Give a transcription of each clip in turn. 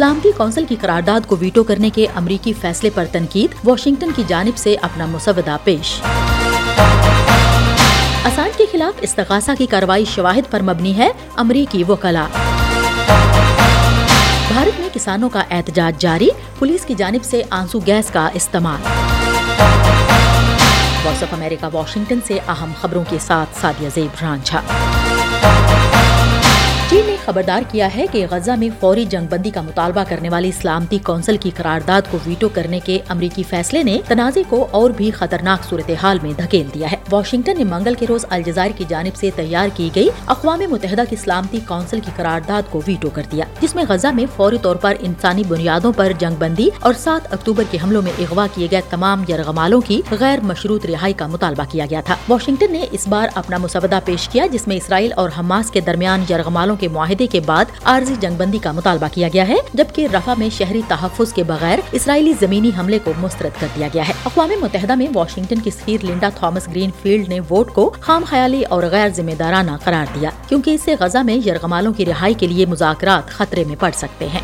سلامتی کونسل کی قرارداد کو ویٹو کرنے کے امریکی فیصلے پر تنقید، واشنگٹن کی جانب سے اپنا مسودہ پیش۔ اسانج کے خلاف استغاثہ کی کارروائی شواہد پر مبنی ہے امریکی وکلا بھارت میں کسانوں کا احتجاج جاری، پولیس کی جانب سے آنسو گیس کا استعمال۔ وائس آف امریکہ، واشنگٹن سے اہم خبروں کے ساتھ سادیہ زیب رانجھا۔ خبردار کیا ہے کہ غزہ میں فوری جنگ بندی کا مطالبہ کرنے والی سلامتی کونسل کی قرارداد کو ویٹو کرنے کے امریکی فیصلے نے تنازع کو اور بھی خطرناک صورتحال میں دھکیل دیا ہے۔ واشنگٹن نے منگل کے روز الجزائر کی جانب سے تیار کی گئی اقوام متحدہ کی سلامتی کونسل کی قرارداد کو ویٹو کر دیا، جس میں غزہ میں فوری طور پر انسانی بنیادوں پر جنگ بندی اور سات اکتوبر کے حملوں میں اغوا کیے گئے تمام یرغمالوں کی غیر مشروط رہائی کا مطالبہ کیا گیا تھا۔ واشنگٹن نے اس بار اپنا مسودہ پیش کیا، جس میں اسرائیل اور حماس کے درمیان یرغمالوں کے معاہدے کے بعد عارضی جنگ بندی کا مطالبہ کیا گیا ہے، جبکہ رفا میں شہری تحفظ کے بغیر اسرائیلی زمینی حملے کو مسترد کر دیا گیا ہے۔ اقوام متحدہ میں واشنگٹن کی سفیر لنڈا تھامس گرین فیلڈ نے ووٹ کو خام خیالی اور غیر ذمہ دارانہ قرار دیا، کیونکہ اس سے غزہ میں یرغمالوں کی رہائی کے لیے مذاکرات خطرے میں پڑ سکتے ہیں۔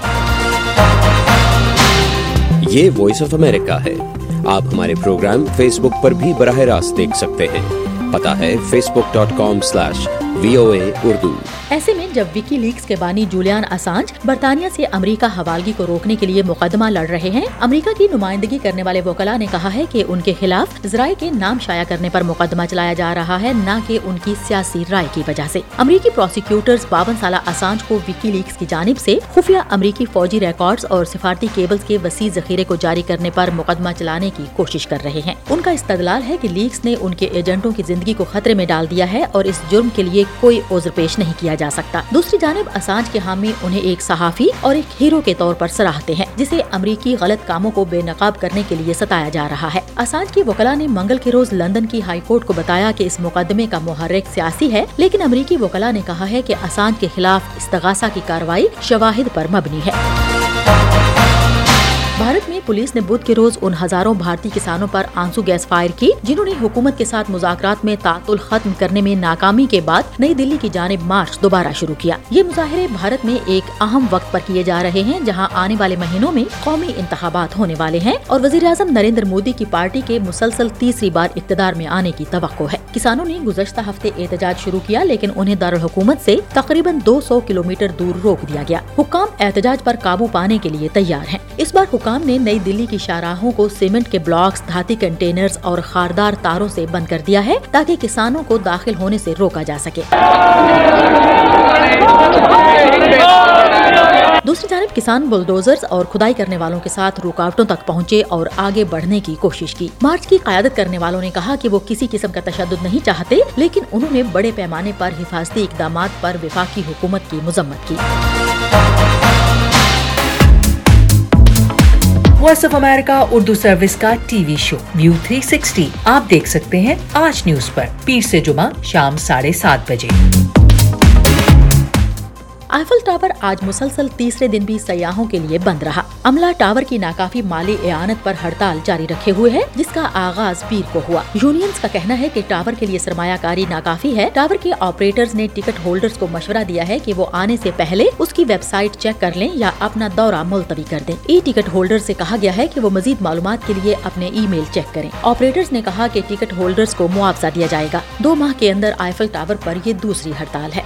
یہ وائس آف امریکہ ہے۔ آپ ہمارے پروگرام فیس بک پر بھی براہ راست دیکھ سکتے ہیں۔ پتا ہے Facebook dot com slash V O A Urdu. ایسے میں جب وکی لیکس کے بانی جولیان اسانج برطانیہ سے امریکہ حوالگی کو روکنے کے لیے مقدمہ لڑ رہے ہیں، امریکہ کی نمائندگی کرنے والے وکلا نے کہا ہے کہ ان کے خلاف ذرائع کے نام شائع کرنے پر مقدمہ چلایا جا رہا ہے، نہ کہ ان کی سیاسی رائے کی وجہ سے۔ امریکی پروسیکیوٹرز باون سالہ اسانج کو وکی لیکس کی جانب سے خفیہ امریکی فوجی ریکارڈز اور سفارتی کیبلز کے وسیع ذخیرے کو جاری کرنے پر مقدمہ چلانے کی کوشش کر رہے ہیں۔ ان کا استدلال ہے کہ لیکس نے ان کے ایجنٹوں کی زندگی کو خطرے میں ڈال دیا ہے اور اس جرم کے لیے کوئی عذر پیش نہیں کیا جا سکتا۔ دوسری جانب، اسانج کے حامی انہیں ایک صحافی اور ایک ہیرو کے طور پر سراہتے ہیں، جسے امریکی غلط کاموں کو بے نقاب کرنے کے لیے ستایا جا رہا ہے۔ اسانج کی وکلا نے منگل کے روز لندن کی ہائی کورٹ کو بتایا کہ اس مقدمے کا محرک سیاسی ہے، لیکن امریکی وکلا نے کہا ہے کہ اسانج کے خلاف استغاثہ کی کارروائی شواہد پر مبنی ہے۔ بھارت میں پولیس نے بدھ کے روز ان ہزاروں بھارتی کسانوں پر آنسو گیس فائر کی، جنہوں نے حکومت کے ساتھ مذاکرات میں تعطل ختم کرنے میں ناکامی کے بعد نئی دلی کی جانب مارچ دوبارہ شروع کیا۔ یہ مظاہرے بھارت میں ایک اہم وقت پر کیے جا رہے ہیں، جہاں آنے والے مہینوں میں قومی انتخابات ہونے والے ہیں اور وزیر اعظم نریندر مودی کی پارٹی کے مسلسل تیسری بار اقتدار میں آنے کی توقع ہے۔ کسانوں نے گزشتہ ہفتے احتجاج شروع کیا، لیکن انہیں دارالحکومت سے تقریباً دو سو کلو میٹر دور روک دیا گیا۔ حکام احتجاج پر قابو پانے کے لیے تیار ہیں۔ اس بار حکام نے نئی دلی کی شاہراہوں کو سیمنٹ کے بلاکس، دھاتی کنٹینرز اور خاردار تاروں سے بند کر دیا ہے تاکہ کسانوں کو داخل ہونے سے روکا جا سکے۔ دوسری جانب، کسان بلڈوزرز اور کھدائی کرنے والوں کے ساتھ رکاوٹوں تک پہنچے اور آگے بڑھنے کی کوشش کی۔ مارچ کی قیادت کرنے والوں نے کہا کہ وہ کسی قسم کا تشدد نہیں چاہتے، لیکن انہوں نے بڑے پیمانے پر حفاظتی اقدامات پر وفاقی حکومت کی مذمت کی۔ Voice of America Urdu service کا ٹی وی شو ویو 360 آپ دیکھ سکتے ہیں آج نیوز پر۔ پیر سے جمعہ شام ساڑھے سات بجے۔ آئیفل ٹاور آج مسلسل تیسرے دن بھی سیاحوں کے لیے بند رہا۔ عملہ ٹاور کی ناکافی مالی اعانت پر ہڑتال جاری رکھے ہوئے ہے، جس کا آغاز پیر کو ہوا۔ یونینز کا کہنا ہے کہ ٹاور کے لیے سرمایہ کاری ناکافی ہے۔ ٹاور کے آپریٹرز نے ٹکٹ ہولڈرز کو مشورہ دیا ہے کہ وہ آنے سے پہلے اس کی ویب سائٹ چیک کر لیں یا اپنا دورہ ملتوی کر دیں۔ ای ٹکٹ ہولڈر سے کہا گیا ہے کہ وہ مزید معلومات کے لیے اپنے ای میل چیک کریں۔ آپریٹرز نے کہا کہ ٹکٹ ہولڈرز کو معاوضہ دیا جائے گا۔ دو ماہ کے اندر آئیفل ٹاور پر یہ دوسری ہڑتال ہے۔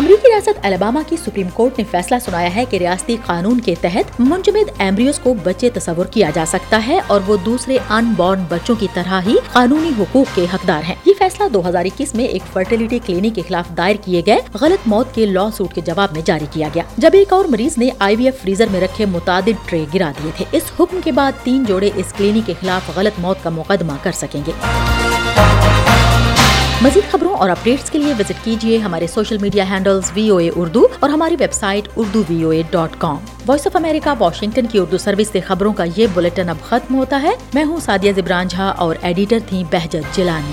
امریکی ریاست الاباما کی سپریم کورٹ نے فیصلہ سنایا ہے کہ ریاستی قانون کے تحت منجمد ایمبریوز کو بچے تصور کیا جا سکتا ہے اور وہ دوسرے ان بورن بچوں کی طرح ہی قانونی حقوق کے حقدار ہیں۔ یہ فیصلہ دو ہزار اکیس میں ایک فرٹیلیٹی کلینک کے خلاف دائر کیے گئے غلط موت کے لا سوٹ کے جواب میں جاری کیا گیا۔ جب ایک اور مریض نے آئی وی ایف فریزر میں رکھے متعدد ٹرے گرا دیے تھے۔ اس حکم کے بعد تین جوڑے اس کلینک کے خلاف غلط موت کا مقدمہ کر سکیں گے۔ مزید خبروں اور اپڈیٹس کے لیے وزٹ کیجیے ہمارے social media handles V O A Urdu اور ہماری website Urdu V O A dot com Voice of America Washington کی اردو سروس سے خبروں کا یہ بلٹن اب ختم ہوتا ہے۔ میں ہوں سادیہ زبران جھا اور ایڈیٹر تھیں بہجت جلانی